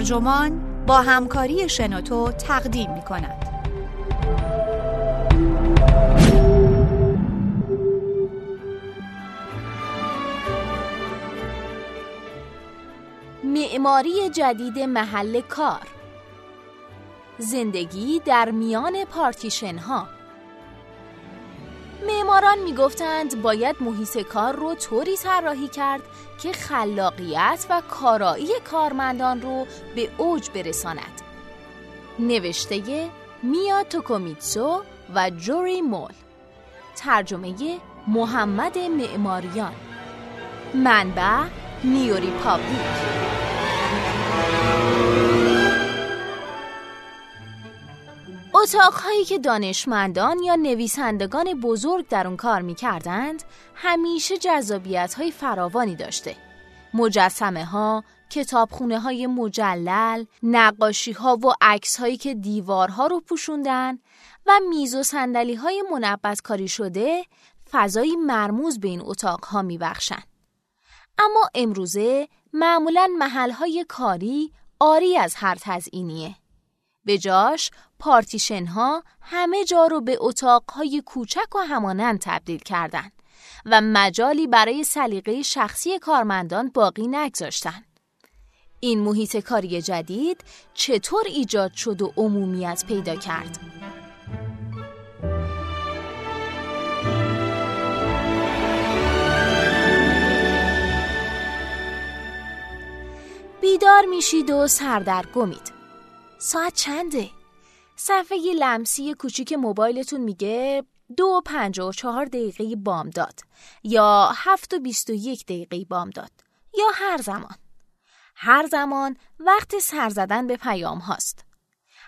ترجمان با همکاری شنوتو تقدیم می کند. معماری جدید محل کار زندگی در میان پارتیشن ها معماران می‌گفتند باید محیط کار رو طوری طراحی کرد که خلاقیت و کارایی کارمندان رو به اوج برساند. نوشته میا توکومیتسو و جوری مول. ترجمه محمد معماریان. منبع نیوری پابلیک اتاقهایی که دانشمندان یا نویسندگان بزرگ در اون کار می کردند همیشه جذابیت های فراوانی داشته مجسمه ها، کتابخونه های مجلل، نقاشی ها و عکس هایی که دیوارها رو پوشوندن و میز و سندلی های منبت کاری شده فضایی مرموز به این اتاق ها می بخشن. اما امروزه معمولا محل های کاری آری از هر تزئینیه. به جاش پارتیشن ها همه جا رو به اتاقهای کوچک و همانند تبدیل کردند و مجالی برای سلیقه شخصی کارمندان باقی نگذاشتند. این محیط کاری جدید چطور ایجاد شد و عمومیت پیدا کرد؟ بیدار میشید و سردرگمید. ساعت چنده؟ صفحه لمسی کوچیک موبایلتون میگه دو پنج و چهار دقیقه بامداد یا هفت و بیست و یک دقیقه بامداد یا هر زمان. هر زمان وقت سر زدن به پیام هاست.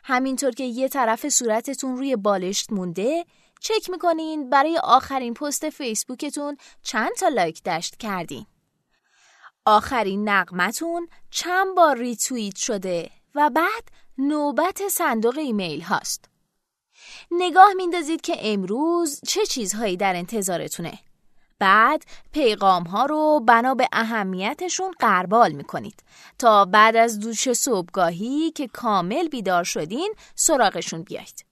همینطور که یه طرف صورتتون روی بالشت مونده چک می‌کنین برای آخرین پست فیسبوکتون چند تا لایک دشت کردین. آخرین نغمتون چند بار ریتویت شده و بعد نوبت صندوق ایمیل هاست. نگاه میندازید که امروز چه چیزهایی در انتظارتونه. بعد پیغام ها رو بنا به اهمیتشون قربال می‌کنید تا بعد از دوش صبحگاهی که کامل بیدار شدین سراغشون بیایید.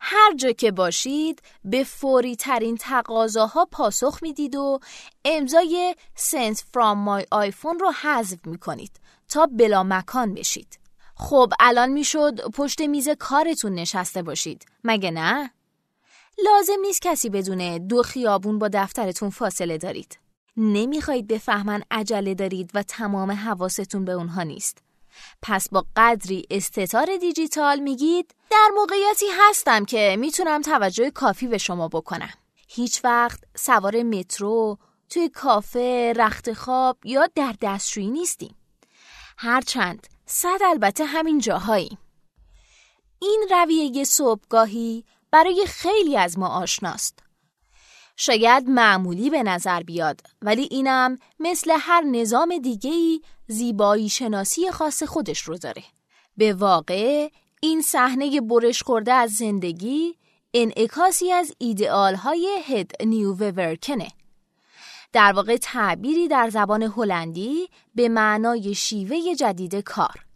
هر جا که باشید به فوری ترین تقاضاها پاسخ می‌دید و امضای send from my iPhone رو حذف می‌کنید تا بلا مکان بشید. خب الان می‌شد پشت میز کارتون نشسته باشید. مگه نه؟ لازم نیست کسی بدونه دو خیابون با دفترتون فاصله دارید. نمی‌خواید بفهمن عجله دارید و تمام حواستون به اونها نیست. پس با قدری استتار دیجیتال میگید در موقعیتی هستم که می‌تونم توجه کافی به شما بکنم. هیچ وقت سوار مترو توی کافه رخت خواب یا در دستشویی نیستیم. هرچند صد البته همین جاهایی. این رویه صبحگاهی برای خیلی از ما آشناست. شاید معمولی به نظر بیاد ولی اینم مثل هر نظام دیگهی زیبایی شناسی خاص خودش رو داره. به واقع این صحنه برش خورده از زندگی انعکاسی از ایدئال های هد نیو ورکنه. در واقع تعبیری در زبان هلندی به معنای شیوه جدید کار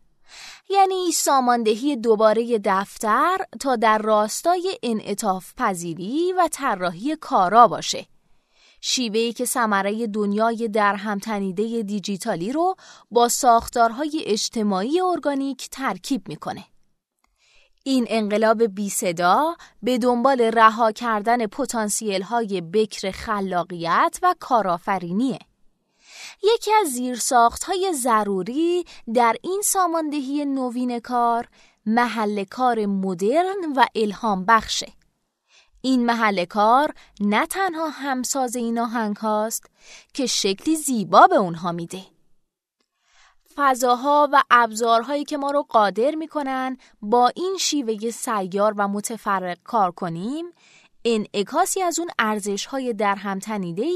یعنی ساماندهی دوباره دفتر تا در راستای انعطاف پذیری و طراحی کارا باشه شیوهی که ثمره دنیای در همتنیده دیجیتالی رو با ساختارهای اجتماعی ارگانیک ترکیب می‌کنه. این انقلاب بی صدا به دنبال رها کردن پتانسیل های بکر خلاقیت و کارآفرینیه. یکی از زیرساخت های ضروری در این ساماندهی نوین کار محل کار مدرن و الهام بخشه. این محل کار نه تنها همساز این آهنگ هاست که شکلی زیبا به اونها میده. فضاها و ابزارهایی که ما رو قادر می‌کنن با این شیوه سیار و متفرق کار کنیم انعکاسی از اون ارزش های در هم تنیده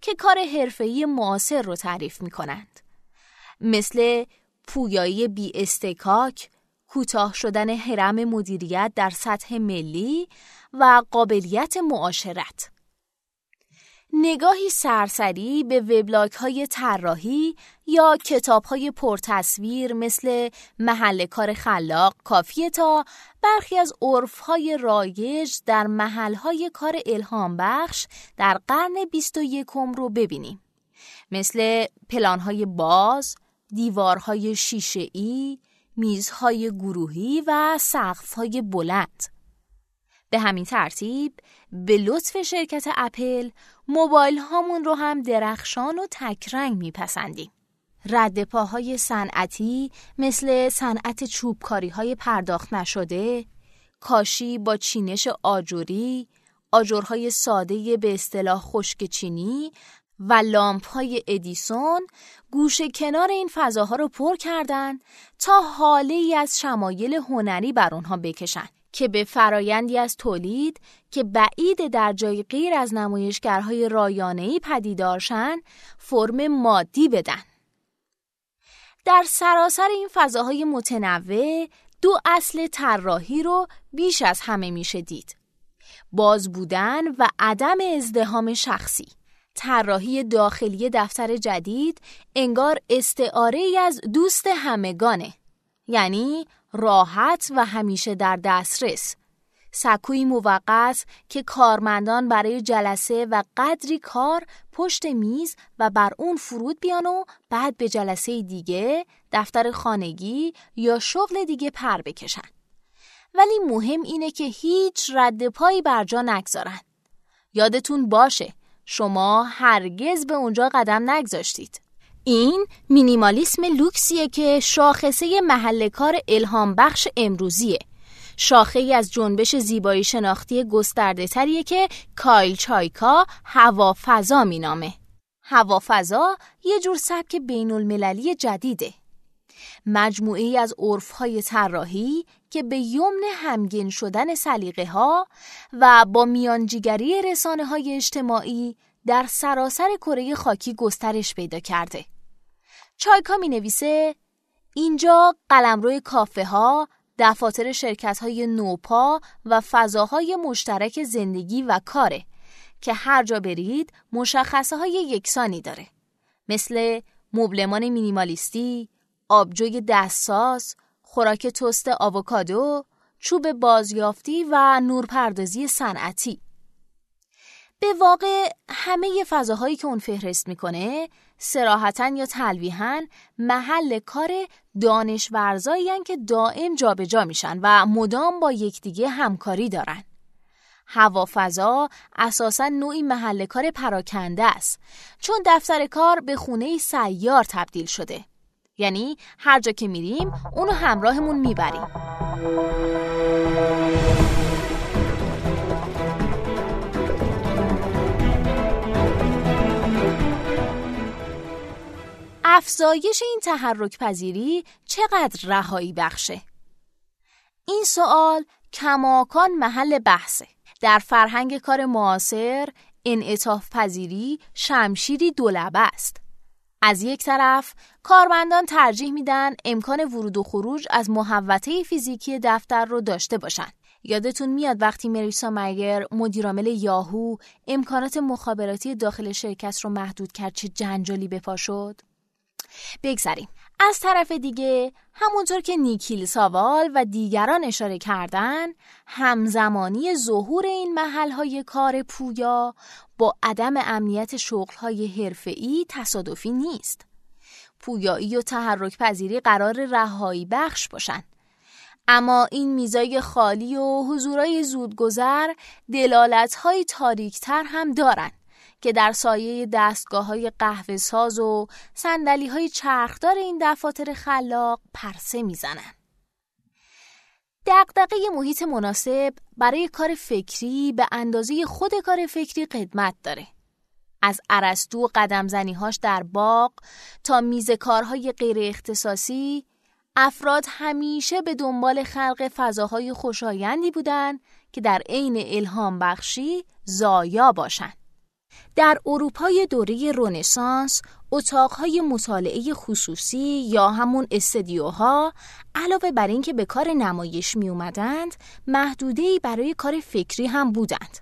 که کار حرفه‌ای معاصر رو تعریف می کنند. مثل پویایی بی استکاک، کوتاه شدن حرم مدیریت در سطح ملی و قابلیت معاشرت. نگاهی سرسری به وبلاگ های طراحی یا کتاب های پرتصویر مثل محل کار خلاق کافیه تا برخی از عرف های رایج در محل های کار الهام بخش در قرن 21 رو ببینیم. مثل پلان های باز، دیوارهای شیشه ای، میزهای گروهی و سقفهای بلند. به همین ترتیب به لطف شرکت اپل موبایل هامون رو هم درخشان و تکرنگ میپسندیم. رد پاهای صنعتی مثل صنعت چوبکاری های پرداخت نشده، کاشی با چینش آجوری، آجرهای ساده به اصطلاح خشک چینی و لامپ های ادیسون گوشه کنار این فضاها رو پر کردن تا حاله ای از شمایل هنری بر اونها بکشن که به فرایندی از تولید که بعید در جای غیر از نمایشگرهای رایانه‌ای پدیدارشن فرم مادی بدن. در سراسر این فضاهای متنوع دو اصل طراحی رو بیش از همه میشه دید. باز بودن و عدم ازدهام شخصی. طراحی داخلی دفتر جدید انگار استعاره از دوست همگانه. یعنی راحت و همیشه در دسترس سکوی موقت که کارمندان برای جلسه و قدری کار پشت میز و بر اون فرود بیان و بعد به جلسه دیگه دفتر خانگی یا شغل دیگه پر بکشن. ولی مهم اینه که هیچ رد پایی بر جا نگذارن. یادتون باشه شما هرگز به اونجا قدم نگذاشتید. این مینیمالیسم لوکسیه که شاخصه محل کار الهام بخش امروزیه. شاخه ای از جنبش زیبایی شناختی گسترده تریه که کایل چایکا هوا فضا مینامه. هوا فضا یه جور سبک بین المللی جدیده. مجموعی از عرفهای طراحی که به یمن همگین شدن سلیقه ها و با میانجیگری رسانه های اجتماعی در سراسر کره خاکی گسترش پیدا کرده. چایکا می نویسه اینجا قلمروی کافه ها، دفاتر شرکت های نوپا و فضاهای مشترک زندگی و کاره که هر جا برید مشخصه های یکسانی داره مثل مبلمان مینیمالیستی، آبجوی دستساز، خوراک توست آووکادو، چوب بازیافتی و نورپردازی صنعتی. به واقع همه فضاهایی که اون فهرست می‌کنه سراحتا یا تلویحا محل کار دانش که دائم جابجا جا میشن و مدام با یکدیگه همکاری دارن. هوافضا اساسا نوعی محل کار پراکنده است چون دفتر کار به خونه سیار تبدیل شده. یعنی هر جا که میریم اونو همراهمون می‌بریم. افزایش این تحرک پذیری چقدر رهایی بخشه؟ این سوال کماکان محل بحثه. در فرهنگ کار معاصر انعطاف پذیری شمشیری دولبه است. از یک طرف کارمندان ترجیح میدن امکان ورود و خروج از محوطه فیزیکی دفتر رو داشته باشند. یادتون میاد وقتی مریسا مگر مدیرعامل یاهو امکانات مخابراتی داخل شرکت رو محدود کرد چه جنجالی بپا شد؟ بگذریم. از طرف دیگه همونطور که نیکیل ساوال و دیگران اشاره کردن همزمانی ظهور این محل کار پویا با عدم امنیت شغل های حرفه‌ای تصادفی نیست. پویایی و تحرک پذیری قرار رهایی بخش باشن. اما این میزای خالی و حضورای زودگذر دلالت های تاریکتر هم دارن. که در سایه دستگاه های قهوه ساز و سندلی های چرخدار این دفاتر خلاق پرسه می‌زنن. دقدقه محیط مناسب برای کار فکری به اندازه خود کار فکری قدمت داره. از عرستو و در باغ تا میز کارهای غیر اختصاصی افراد همیشه به دنبال خلق فضاهای خوشایندی بودند که در عین الهام بخشی زایا باشند. در اروپای دوره رونسانس اتاقهای مطالعه خصوصی یا همون استدیوها علاوه بر اینکه به کار نمایش می اومدند محدوده‌ای برای کار فکری هم بودند.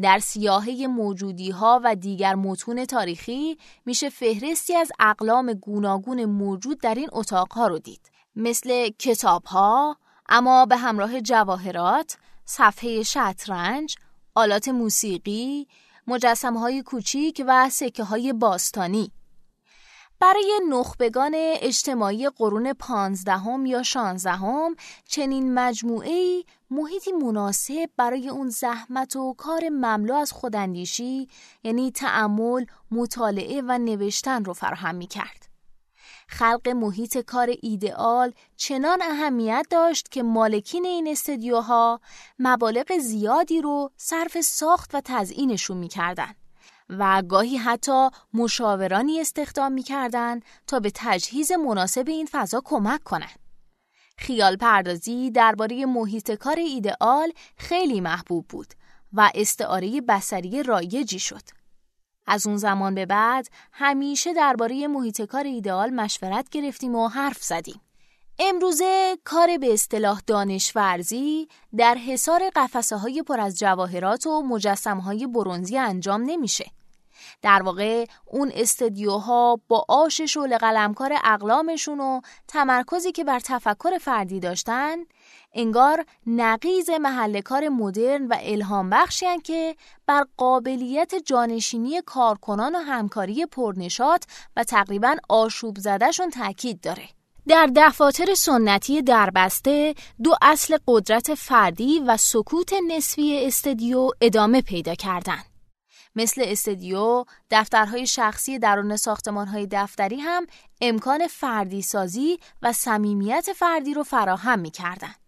در سیاهه موجودی ها و دیگر متون تاریخی میشه فهرستی از اقلام گوناگون موجود در این اتاقها رو دید مثل کتاب ها اما به همراه جواهرات، صفحه شطرنج، آلات موسیقی، مجسمه های کوچیک و سکه های باستانی برای نخبگان اجتماعی قرون پانزدهم یا شانزدهم چنین مجموعه محیطی مناسب برای اون زحمت و کار مملو از خوداندیشی یعنی تعمل، مطالعه و نوشتن رو فراهم می کرد. خلق محیط کار ایدئال چنان اهمیت داشت که مالکین این استدیوها مبالغ زیادی رو صرف ساخت و تزئینشون می‌کردن و گاهی حتی مشاورانی استخدام می‌کردند تا به تجهیز مناسب این فضا کمک کنند. خیال پردازی درباره محیط کار ایدئال خیلی محبوب بود و استعاره بسری رایجی شد. از اون زمان به بعد همیشه درباره محیط کار ایدئال مشورت گرفتیم و حرف زدیم. امروزه کار به اصطلاح دانش ورزی در حصار قفسه های پر از جواهرات و مجسم های برونزی انجام نمیشه. در واقع اون استدیوها با آش شغل قلمکار اقلامشون و تمرکزی که بر تفکر فردی داشتن انگار نقیز محل کار مدرن و الهام بخشی که بر قابلیت جانشینی کارکنان و همکاری پرنشات و تقریبا آشوب زدهشون تاکید داره. در دفاتر سنتی دربسته دو اصل قدرت فردی و سکوت نسبی استدیو ادامه پیدا کردند. مثل استدیو، دفترهای شخصی درون ساختمانهای دفتری هم امکان فردی سازی و صمیمیت فردی رو فراهم می‌کردند.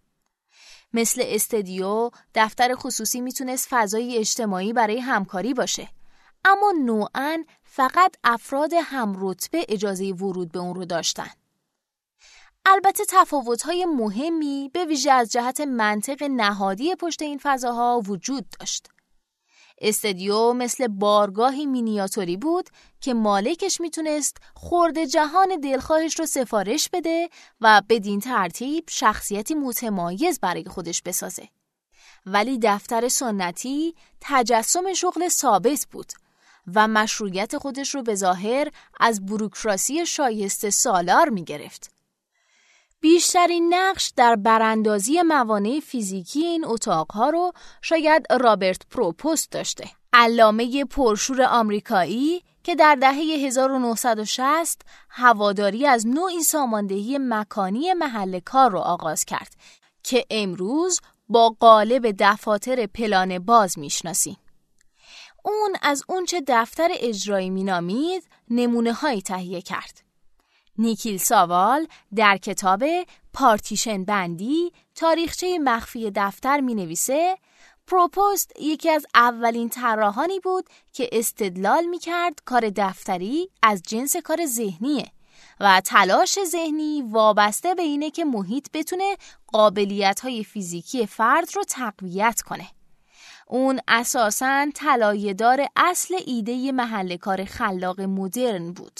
مثل استدیو، دفتر خصوصی می‌تونست فضای اجتماعی برای همکاری باشه. اما نوعا فقط افراد هم رتبه اجازه ورود به اون رو داشتن. البته تفاوت‌های مهمی به ویژه از جهت منطق نهادی پشت این فضاها وجود داشت. استدیو مثل بارگاهی مینیاتوری بود که مالکش می‌تونست خورد جهان دلخواهش رو سفارش بده و بدین ترتیب شخصیتی متمایز برای خودش بسازه. ولی دفتر سنتی تجسم شغل ثابت بود و مشروعیت خودش رو به ظاهر از بروکراسی شایسته سالار می گرفت. بیشترین نقش در براندازی موانع فیزیکی این اتاقها رو شاید رابرت پروپوست داشته. علامه پرشور آمریکایی که در دهه 1960 هواداری از نوعی ساماندهی مکانی محل کار رو آغاز کرد که امروز با قالب دفاتر پلان باز می‌شناسیم. اون از اونچه دفتر اجرایی مینامید نمونه هایی تهیه کرد. نیکیل ساوال در کتاب پارتیشن بندی تاریخچه مخفی دفتر می نویسه پروپوست یکی از اولین طراحانی بود که استدلال می کرد کار دفتری از جنس کار ذهنیه و تلاش ذهنی وابسته به اینه که محیط بتونه قابلیت های فیزیکی فرد رو تقویت کنه. اون اساساً طلایه‌دار اصل ایده محل کار خلاق مدرن بود.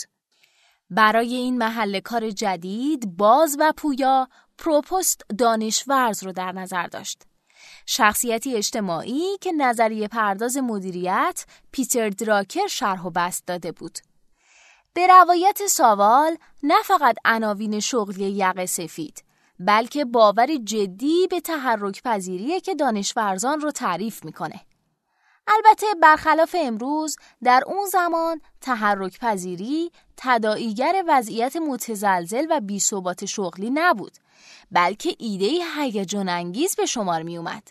برای این محل کار جدید باز و پویا پروپوست دانشورز رو در نظر داشت. شخصیتی اجتماعی که نظریه پرداز مدیریت پیتر دراکر شرح و بست داده بود. به روایت ساوال نه فقط عناوین شغلی یقه سفید بلکه باوری جدی به تحرک پذیریه که دانشورزان رو تعریف می‌کنه. البته برخلاف امروز در اون زمان تحرک پذیری تداعیگر وضعیت متزلزل و بیثبات شغلی نبود بلکه ایده هیجان انگیز به شمار می اومد.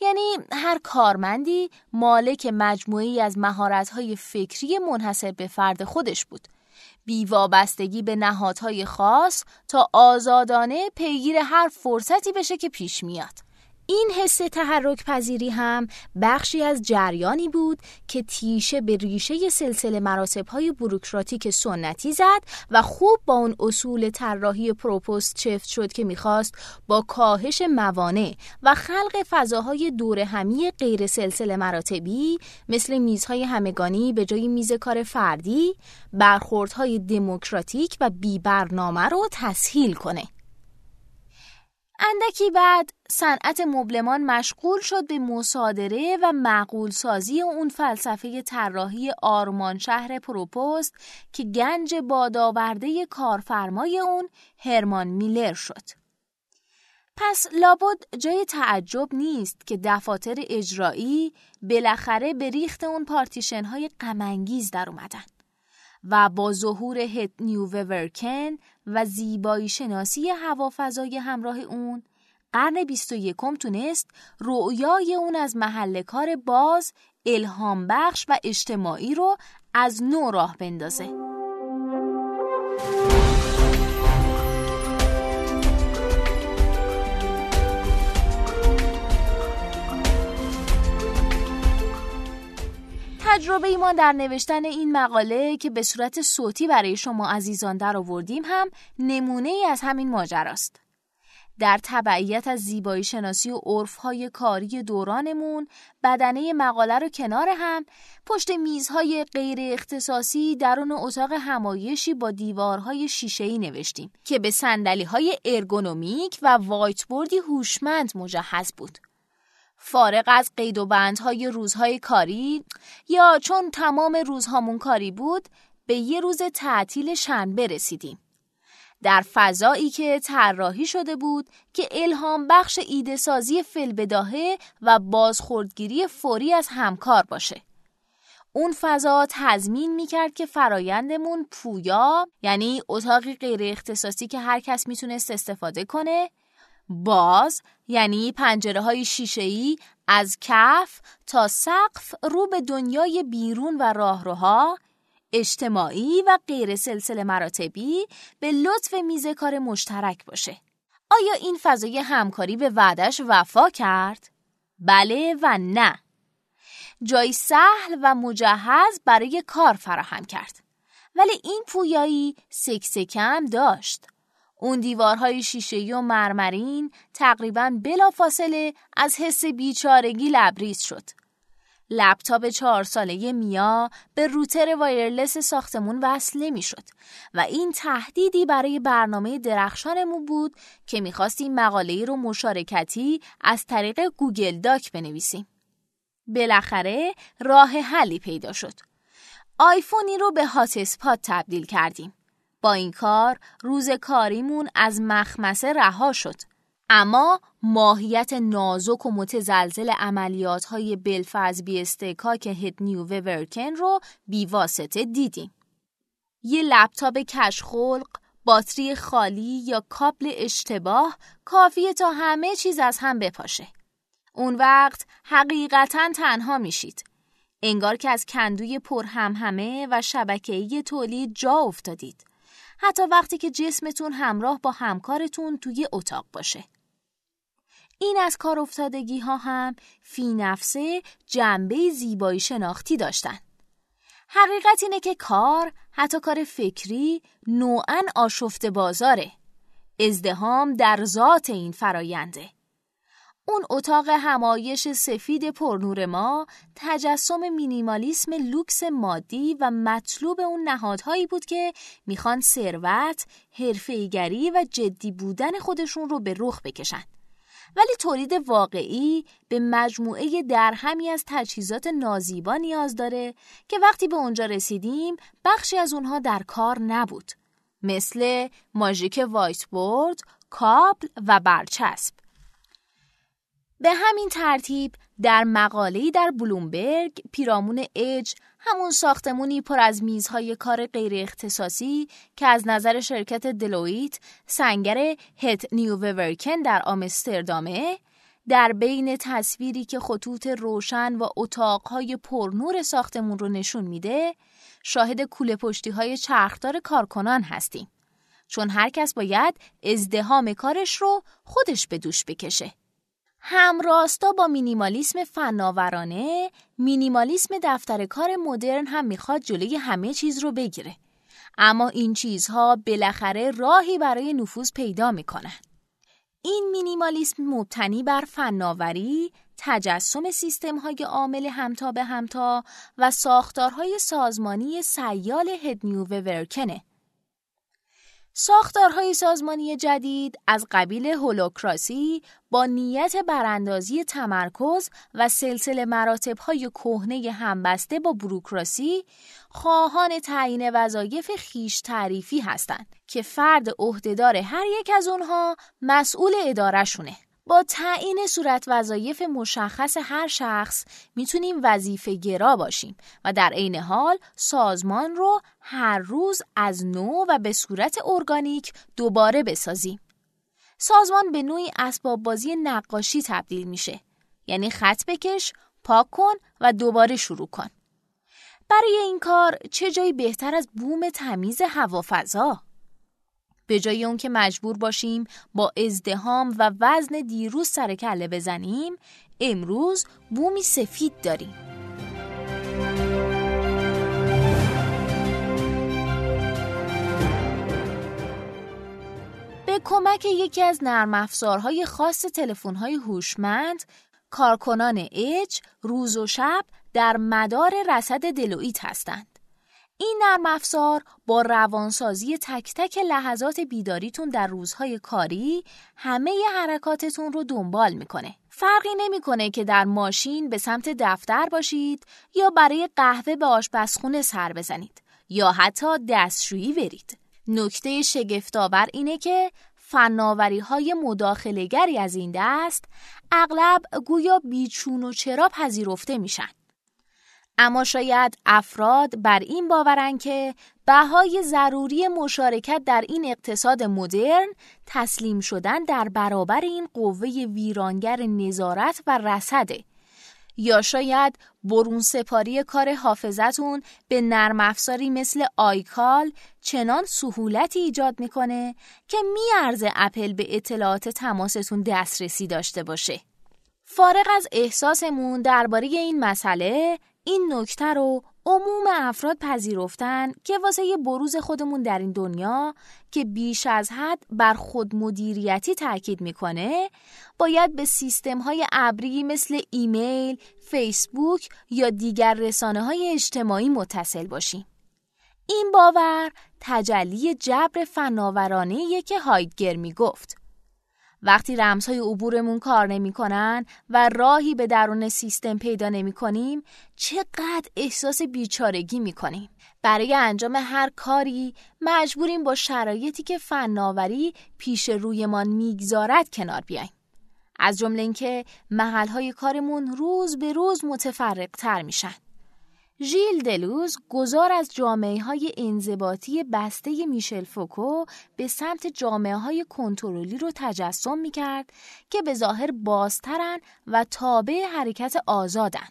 یعنی هر کارمندی مالک مجموعی از مهارت‌های فکری منحصر به فرد خودش بود. بیوابستگی به نهادهای خاص تا آزادانه پیگیر هر فرصتی بشه که پیش میاد. این حس تحرک پذیری هم بخشی از جریانی بود که تیشه به ریشه سلسله مراتب های بروکراتیک سنتی زد و خوب با اون اصول طراحی پروپوست چفت شد که می‌خواست با کاهش موانع و خلق فضاهای دور همی غیر سلسله مراتبی مثل میزهای همگانی به جای میز کار فردی برخوردهای دموکراتیک و بی برنامه رو تسهیل کنه. اندکی بعد صنعت مبلمان مشغول شد به مصادره و معقول سازی اون فلسفه طراحی آرمان شهر پروپوست که گنج بادآورده کارفرمای اون هرمان میلر شد. پس لابد جای تعجب نیست که دفاتر اجرایی بالاخره به ریخت اون پارتیشن های غمانگیز در اومدن و با ظهور هت نیو ورکن و زیبایی شناسی هوافضای همراه اون قرن 21 تونست رؤیای اون از محل کار باز الهام بخش و اجتماعی رو از نو راه بندازه. تجربه ایمان در نوشتن این مقاله که به صورت صوتی برای شما عزیزان در آوردیم هم نمونه ای از همین ماجراست. در تبعیت از زیبایی شناسی و عرفهای کاری دورانمون بدنه مقاله رو کنار هم پشت میزهای غیر اختصاصی درون اتاق همایشی با دیوارهای شیشه‌ای نوشتیم که به صندلی های ارگونومیک و whiteboard ی هوشمند مجهز بود. فارغ از قید و بندهای روزهای کاری یا چون تمام روزهامون کاری بود به یه روز تعطیل شنبه رسیدیم. در فضایی که طراحی شده بود که الهام بخش ایده سازی فی‌البداهه و بازخوردگیری فوری از همکار باشه. اون فضا تضمین می‌کرد که فرایندمون پویا یعنی اتاقی غیر اختصاصی که هر کس می‌تونست استفاده کنه باز یعنی پنجره های شیشه از کف تا سقف رو به دنیای بیرون و راهروها اجتماعی و غیر سلسله مراتبی به لطف میزه کار مشترک باشه. آیا این فضای همکاری به وعدش وفا کرد؟ بله و نه. جای سهل و مجهز برای کار فراهم کرد. ولی این پویایی سکسکم داشت. اون دیوارهای شیشه‌ای و مرمرین تقریبا بلافاصله از حس بیچارگی لبریز شد. لپتاپ چهار ساله میا به روتر وایرلس ساختمون وصل نمی شد و این تهدیدی برای برنامه درخشانمون بود که می‌خواستیم مقاله رو مشارکتی از طریق گوگل داک بنویسیم. بالاخره راه حلی پیدا شد. آیفونی رو به هات اسپات تبدیل کردیم. با این کار روز کاریمون از مخمسه رها شد. اما ماهیت نازک و متزلزل عملیات های بلفز بی استکاک هد نیو ورکن رو بیواسطه دیدیم. یه لپتاپ کشخلق، باتری خالی یا کابل اشتباه کافیه تا همه چیز از هم بپاشه. اون وقت حقیقتا تنها میشید. انگار که از کندوی پر همه و شبکه‌ای تولید جا افتادید. حتی وقتی که جسمتون همراه با همکارتون توی اتاق باشه. این از کار افتادگی ها هم فی نفسه جنبه زیبایی شناختی داشتن. حقیقت اینه که کار حتی کار فکری نوعا آشفت بازاره. ازدهام در ذات این فراینده. اون اتاق همایش سفید پرنور ما تجسم مینیمالیسم لوکس مادی و مطلوب اون نهادهایی بود که می‌خوان ثروت، حرفه‌ایگری و جدی بودن خودشون رو به رخ بکشن. ولی تولید واقعی به مجموعه درهمی از تجهیزات نازیبا نیاز داره که وقتی به اونجا رسیدیم بخشی از اونها در کار نبود. مثل ماژیک وایت بورد، کابل و برچسب. به همین ترتیب در مقاله‌ای در بلومبرگ پیرامون اج همون ساختمونی پر از میزهای کار غیر اختصاصی که از نظر شرکت دلویت سنگر هت نیو ورکن در آمستردامه در بین تصویری که خطوط روشن و اتاقهای پرنور ساختمون رو نشون میده شاهد کوله پشتی های چرخدار کارکنان هستیم. چون هر کس باید ازدهام کارش رو خودش به دوش بکشه. همراستا با مینیمالیسم فناورانه مینیمالیسم دفتر کار مدرن هم می‌خواد جلوی همه چیز رو بگیره. اما این چیزها بالاخره راهی برای نفوذ پیدا می‌کنن. این مینیمالیسم مبتنی بر فناوری تجسم سیستم های عامل همتا به همتا و ساختارهای سازمانی سیال هدنیو ورکنه. ساختارهای سازمانی جدید از قبیل هولوکراسی با نیت براندازی تمرکز و سلسله مراتبهای کهنه همبسته با بروکراسی خواهان تعیین وظایف خیش تعریفی هستند که فرد عهدهدار هر یک از اونها مسئول ادارهشونه. با تعیین صورت وظایف مشخص هر شخص می‌تونیم وظیفه گرا باشیم و در عین حال سازمان رو هر روز از نو و به صورت ارگانیک دوباره بسازیم. سازمان به نوعی اسباب بازی نقاشی تبدیل میشه. یعنی خط بکش، پاک کن و دوباره شروع کن. برای این کار چه جایی بهتر از بوم تمیز هوافضا؟ به جای اون که مجبور باشیم با ازدهام و وزن دیروز سر کله بزنیم امروز بومی سفید داریم کمک یکی از نرم افزارهای خاص تلفن‌های هوشمند کارکنان اج روز و شب در مدار رصد دلویت هستند این نرم افزار با روانسازی تک تک لحظات بیداریتون در روزهای کاری همه ی حرکاتتون رو دنبال می‌کنه. فرقی نمی‌کنه که در ماشین به سمت دفتر باشید یا برای قهوه به آشپزخونه سر بزنید یا حتی دستشویی برید. نکته شگفتآور اینه که فناوری های مداخلگری از این دست اغلب گویا بیچون و چرا پذیرفته میشن. اما شاید افراد بر این باورن که بهای ضروری مشارکت در این اقتصاد مدرن تسلیم شدن در برابر این قوه ویرانگر نظارت و رسده یا شاید برون سپاری کار حافظتون به نرم افزاری مثل آیکال چنان سهولتی ایجاد می‌کنه که میارزه اپل به اطلاعات تماستون دسترسی داشته باشه. فارغ از احساسمون درباره این مسئله این نکته رو عموم افراد پذیرفتن که واسه بروز خودمون در این دنیا که بیش از حد بر خود مدیریتی تاکید می‌کنه باید به سیستم های ابری مثل ایمیل، فیسبوک یا دیگر رسانه های اجتماعی متصل باشیم. این باور تجلی جبر فناورانه که هایدگر می گفت. وقتی رمزهای عبورمون کار نمی‌کنن و راهی به درون سیستم پیدا نمی کنیم چقدر احساس بیچارگی می کنیم. برای انجام هر کاری مجبوریم با شرایطی که فناوری پیش رویمان می‌گذارد کنار بیایم. از جمله اینکه محلهای کارمون روز به روز متفرق تر میشن. ژیل دلوز گذار از جامعه های انضباطی بسته میشل فوکو به سمت جامعه های کنترلی رو تجسم می کرد که به ظاهر بازترن و تابع حرکت آزادن.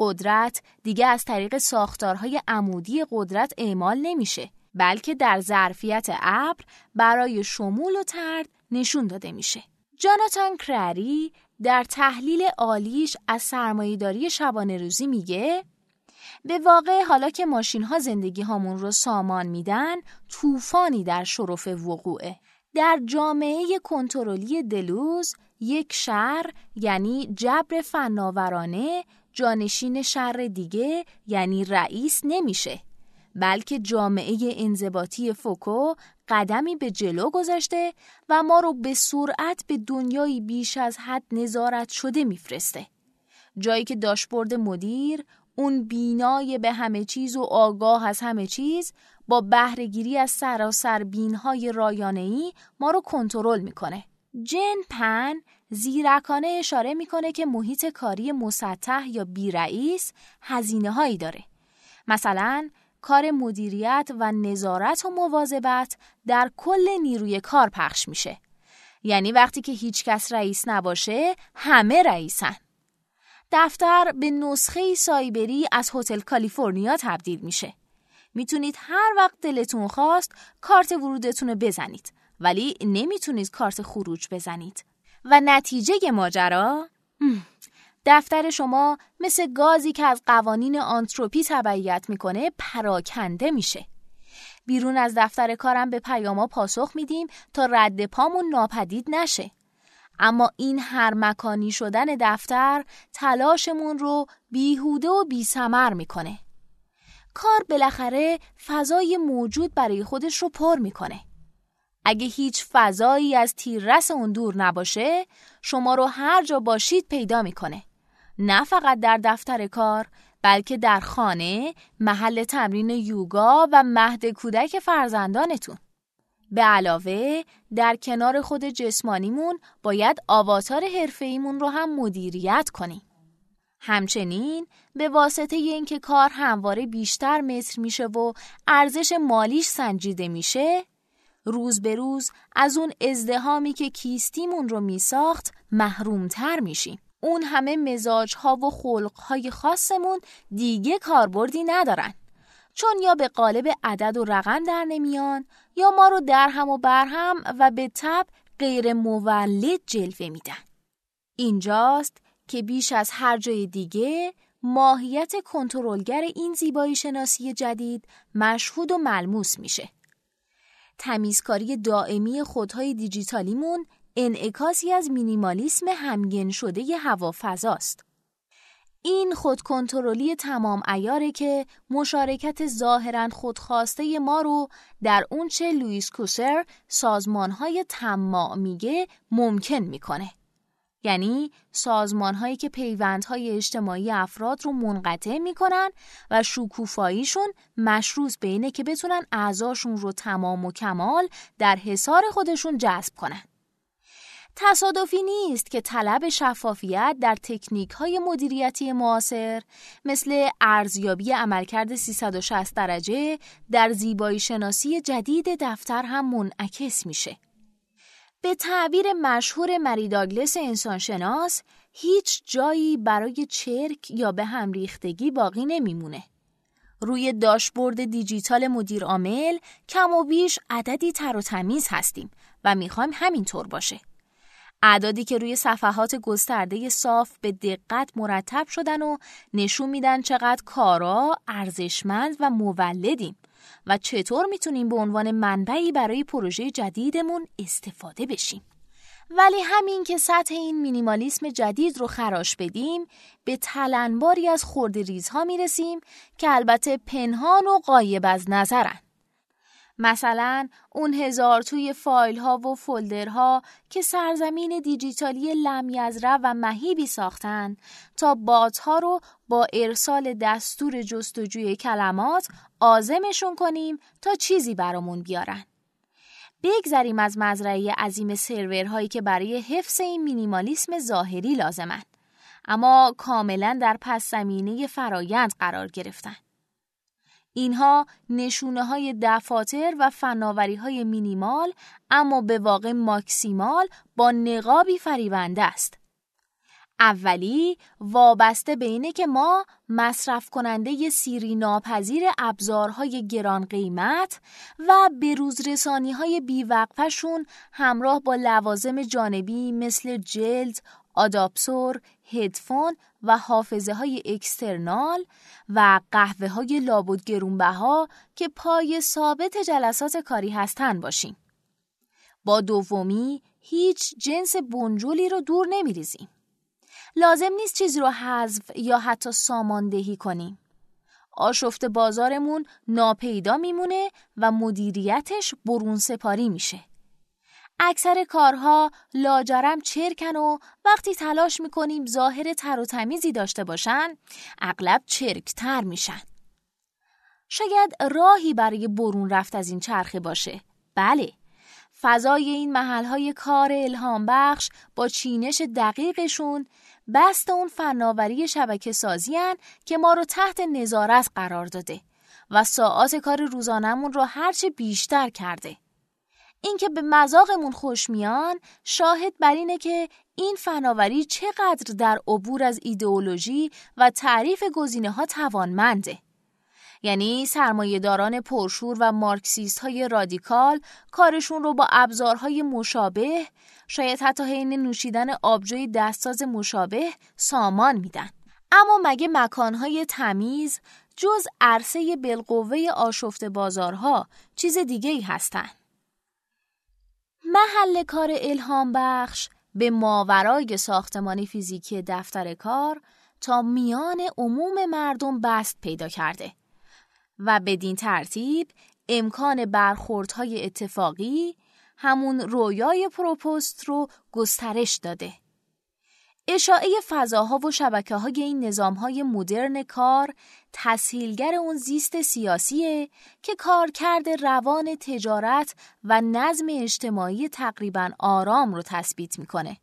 قدرت دیگه از طریق ساختارهای عمودی قدرت اعمال نمیشه بلکه در ظرفیت ابر برای شمول و ترد نشون داده میشه. جاناتان کرری در تحلیل عالیش از سرمایهداری شبانه روزی میگه به واقع حالا که ماشین ها زندگی هامون رو سامان میدن طوفانی در شرف وقوعه. در جامعه کنترلی دلوز یک شهر یعنی جبر فناورانه جانشین شهر دیگه یعنی رئیس نمیشه. بلکه جامعه انضباطی فوکو قدمی به جلو گذاشته و ما رو به سرعت به دنیایی بیش از حد نظارت شده میفرسته. جایی که داشبورد مدیر اون بینای به همه چیز و آگاه از همه چیز با بهرهگیری از سراسر بینهای رایانه‌ای ما رو کنترل می‌کنه. جن پن زیرکانه اشاره می‌کنه که محیط کاری مسطح یا بیرئیس هزینه هایی داره. مثلا کار مدیریت و نظارت و مواظبت در کل نیروی کار پخش میشه. یعنی وقتی که هیچ کس رئیس نباشه همه رئیسن. دفتر به نسخه سایبری از هتل کالیفرنیا تبدیل میشه. می‌تونید هر وقت دلتون خواست کارت ورودتون رو بزنید ولی نمی‌تونید کارت خروج بزنید. و نتیجه ماجرا دفتر شما مثل گازی که از قوانین آنتروپی تبعیت می‌کنه پراکنده میشه. بیرون از دفتر کارم به پیاما پاسخ میدیم تا رد پامون ناپدید نشه. اما این هر مکانی شدن دفتر تلاشمون رو بیهوده و بیسمر می‌کنه. کار بالاخره فضای موجود برای خودش رو پر می‌کنه. اگه هیچ فضایی از تیررس اون دور نباشه شما رو هر جا باشید پیدا می‌کنه نه فقط در دفتر کار بلکه در خانه، محل تمرین یوگا و مهد کودک فرزندانتون. به علاوه در کنار خود جسمانیمون باید آواتار حرفه‌ایمون رو هم مدیریت کنیم. همچنین به واسطه اینکه کار همواره بیشتر متر میشه و ارزش مالیش سنجیده میشه روز به روز از اون ازدهامی که کیستیمون رو میساخت محرومتر میشیم. اون همه مزاج ها و خلق های خاصمون دیگه کاربردی ندارن. چون یا به قالب عدد و رقم در نمیان یا ما رو در هم و برهم و به تب غیر مولد جلوه میدن. اینجاست که بیش از هر جای دیگه ماهیت کنترلگر این زیبایی شناسی جدید مشهود و ملموس میشه. تمیزکاری دائمی خودهای دیجیتالیمون انعکاسی از مینیمالیسم همگن شده ی هوافضاست. این خودکنترلی تمام ایاره که مشارکت ظاهرا خودخواسته ما رو در اونچه لوئیس کوسر سازمانهای تماع میگه ممکن می‌کنه. یعنی سازمانهایی که پیوندهای اجتماعی افراد رو منقطع می‌کنن و شکوفاییشون مشروط به اینه که بتونن اعضاشون رو تمام و کمال در حصار خودشون جذب کنن. تصادفی نیست که طلب شفافیت در تکنیک های مدیریتی معاصر مثل ارزیابی عملکرد 360 درجه در زیبایی شناسی جدید دفتر هم منعکس میشه. به تعبیر مشهور مری داگلس انسانشناس هیچ جایی برای چرک یا به هم ریختگی باقی نمیمونه. روی داشبورد دیجیتال مدیر عامل کم و بیش عددی تر و تمیز هستیم و می‌خوایم همینطور باشه. اعدادی که روی صفحات گسترده صاف به دقت مرتب شدن و نشون میدن چقدر کارا ارزشمند و مولدیم و چطور می‌تونیم به عنوان منبعی برای پروژه جدیدمون استفاده بشیم. ولی همین که سطح این مینیمالیسم جدید رو خراش بدیم به تلنباری از خورد ریزها می‌رسیم که البته پنهان و قایب از نظرن. مثلا اون هزار توی فایل ها و فولدرها که سرزمین دیجیتالی لمیزره و مهیبی ساختن تا بات ها رو با ارسال دستور جستجوی کلمات آزمشون کنیم تا چیزی برامون بیارن. بگذریم از مزرعه عظیم سرورهایی که برای حفظ این مینیمالیسم ظاهری لازمن اما کاملا در پس زمینه فرایند قرار گرفتن. اینها نشونه های دفاتر و فناوری های مینیمال اما به واقع ماکسیمال با نقابی فریبنده است. اولی وابسته به اینه که ما مصرف کننده سیری ناپذیر ابزارهای گران قیمت و بروز رسانی های بیوقفشون همراه با لوازم جانبی مثل جلد، آداپسور، هدفون و حافظه های اکسترنال و قهوه های لابد گرونبها که پای ثابت جلسات کاری هستن باشیم. با دومی هیچ جنس بنجولی رو دور نمیریزیم. لازم نیست چیزی رو حذف یا حتی ساماندهی کنیم. آشفت بازارمون ناپیدا میمونه و مدیریتش برون سپاری میشه. اکثر کارها لاجرم چرکن و وقتی تلاش می‌کنیم ظاهر تر و تمیزی داشته باشن اغلب چرکتر میشن. شاید راهی برای برون رفت از این چرخه باشه. بله. فضای این محلهای کار الهام بخش با چینش دقیقشون بست اون فناوری شبکه سازی که ما رو تحت نظارت قرار داده و ساعات کار روزانمون رو هرچه بیشتر کرده. اینکه به مذاقمون خوش میان شاهد بر اینه که این فناوری چقدر در عبور از ایدئولوژی و تعریف گزینه ها توانمنده. یعنی سرمایهداران پرشور و مارکسیست های رادیکال کارشون رو با ابزارهای مشابه شاید حتی حین نوشیدن آبجوی دستساز مشابه سامان میدن. اما مگه مکانهای تمیز جز عرصه بالقوه آشفت بازارها چیز دیگه ای هستن؟ محل کار الهام بخش به ماورای ساختمان فیزیکی دفتر کار تا میان عموم مردم بست پیدا کرده و بدین ترتیب امکان برخوردهای اتفاقی همون رویای پروپوست رو گسترش داده. اشاعه فضاها و شبکه های این نظام های مدرن کار تسهیلگر اون زیست سیاسیه که کارکرد روان تجارت و نظم اجتماعی تقریبا آرام رو تثبیت می‌کنه.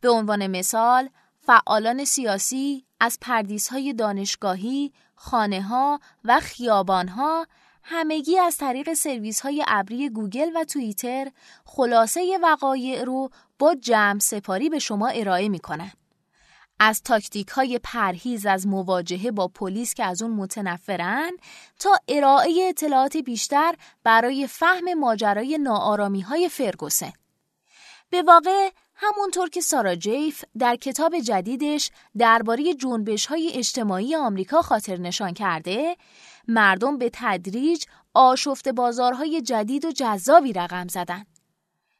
به عنوان مثال فعالان سیاسی از پردیس های دانشگاهی، خانه ها و خیابان ها همگی از طریق سرویس های ابری گوگل و توییتر خلاصه وقایع رو با جمع سپاری به شما ارائه می. از تاکتیک های پرهیز از مواجهه با پلیس که از اون متنفرن تا ارائه اطلاعات بیشتر برای فهم ماجرای ناآرامی های فرگوسن. به واقع همونطور که سارا جیف در کتاب جدیدش درباره جنبش های اجتماعی آمریکا خاطر نشان کرده، مردم به تدریج آشفت بازارهای جدید و جذابی رقم زدن.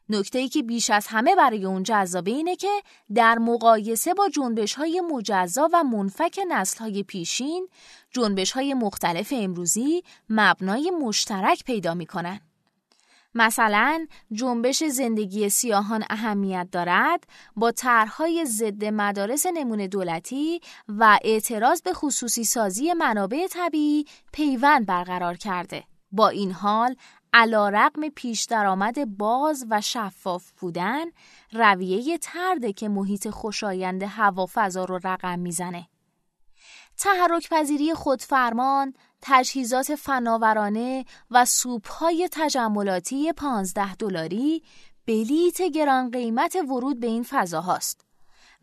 نکته ای که بیش از همه برای اون جذابه اینه که در مقایسه با جنبش های مجزا و منفک نسل های پیشین، جنبش های مختلف امروزی مبنای مشترک پیدا می‌کنن. مثلا جنبش زندگی سیاهان اهمیت دارد با طرحهای ضد مدارس نمونه دولتی و اعتراض به خصوصی سازی منابع طبیعی پیوند برقرار کرده. با این حال علا رقم پیش درآمد باز و شفاف بودن رویه ترده که محیط خوشایند هوا فضا رو رقم می‌زنه. تحرک پذیری خودفرمان، تجهیزات فناورانه و سوپهای تجملاتی 15 دلاری بلیت گران قیمت ورود به این فضا هاست.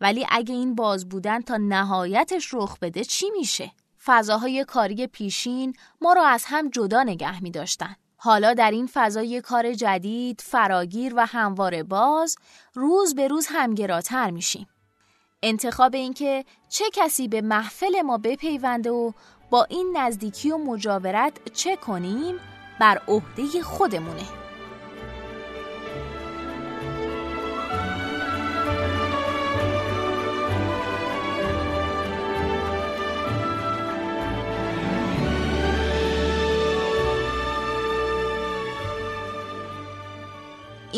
ولی اگه این باز بودن تا نهایتش رخ بده چی میشه؟ فضاهای کاری پیشین ما را از هم جدا نگه می داشتن. حالا در این فضای کار جدید، فراگیر و همواره باز روز به روز همگراتر میشیم. انتخاب اینکه چه کسی به محفل ما بپیونده و با این نزدیکی و مجاورت چه کنیم بر عهده خودمونه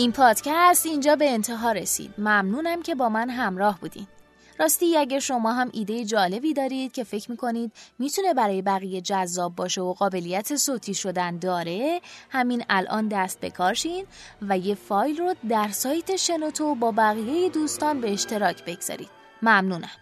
این پادکست اینجا به انتها رسید. ممنونم که با من همراه بودین. راستی اگر شما هم ایده جالبی دارید که فکر می‌کنید می‌تونه برای بقیه جذاب باشه و قابلیت صوتی شدن داره همین الان دست بکارشین و یه فایل رو در سایت شنوتو با بقیه دوستان به اشتراک بگذارید. ممنونم.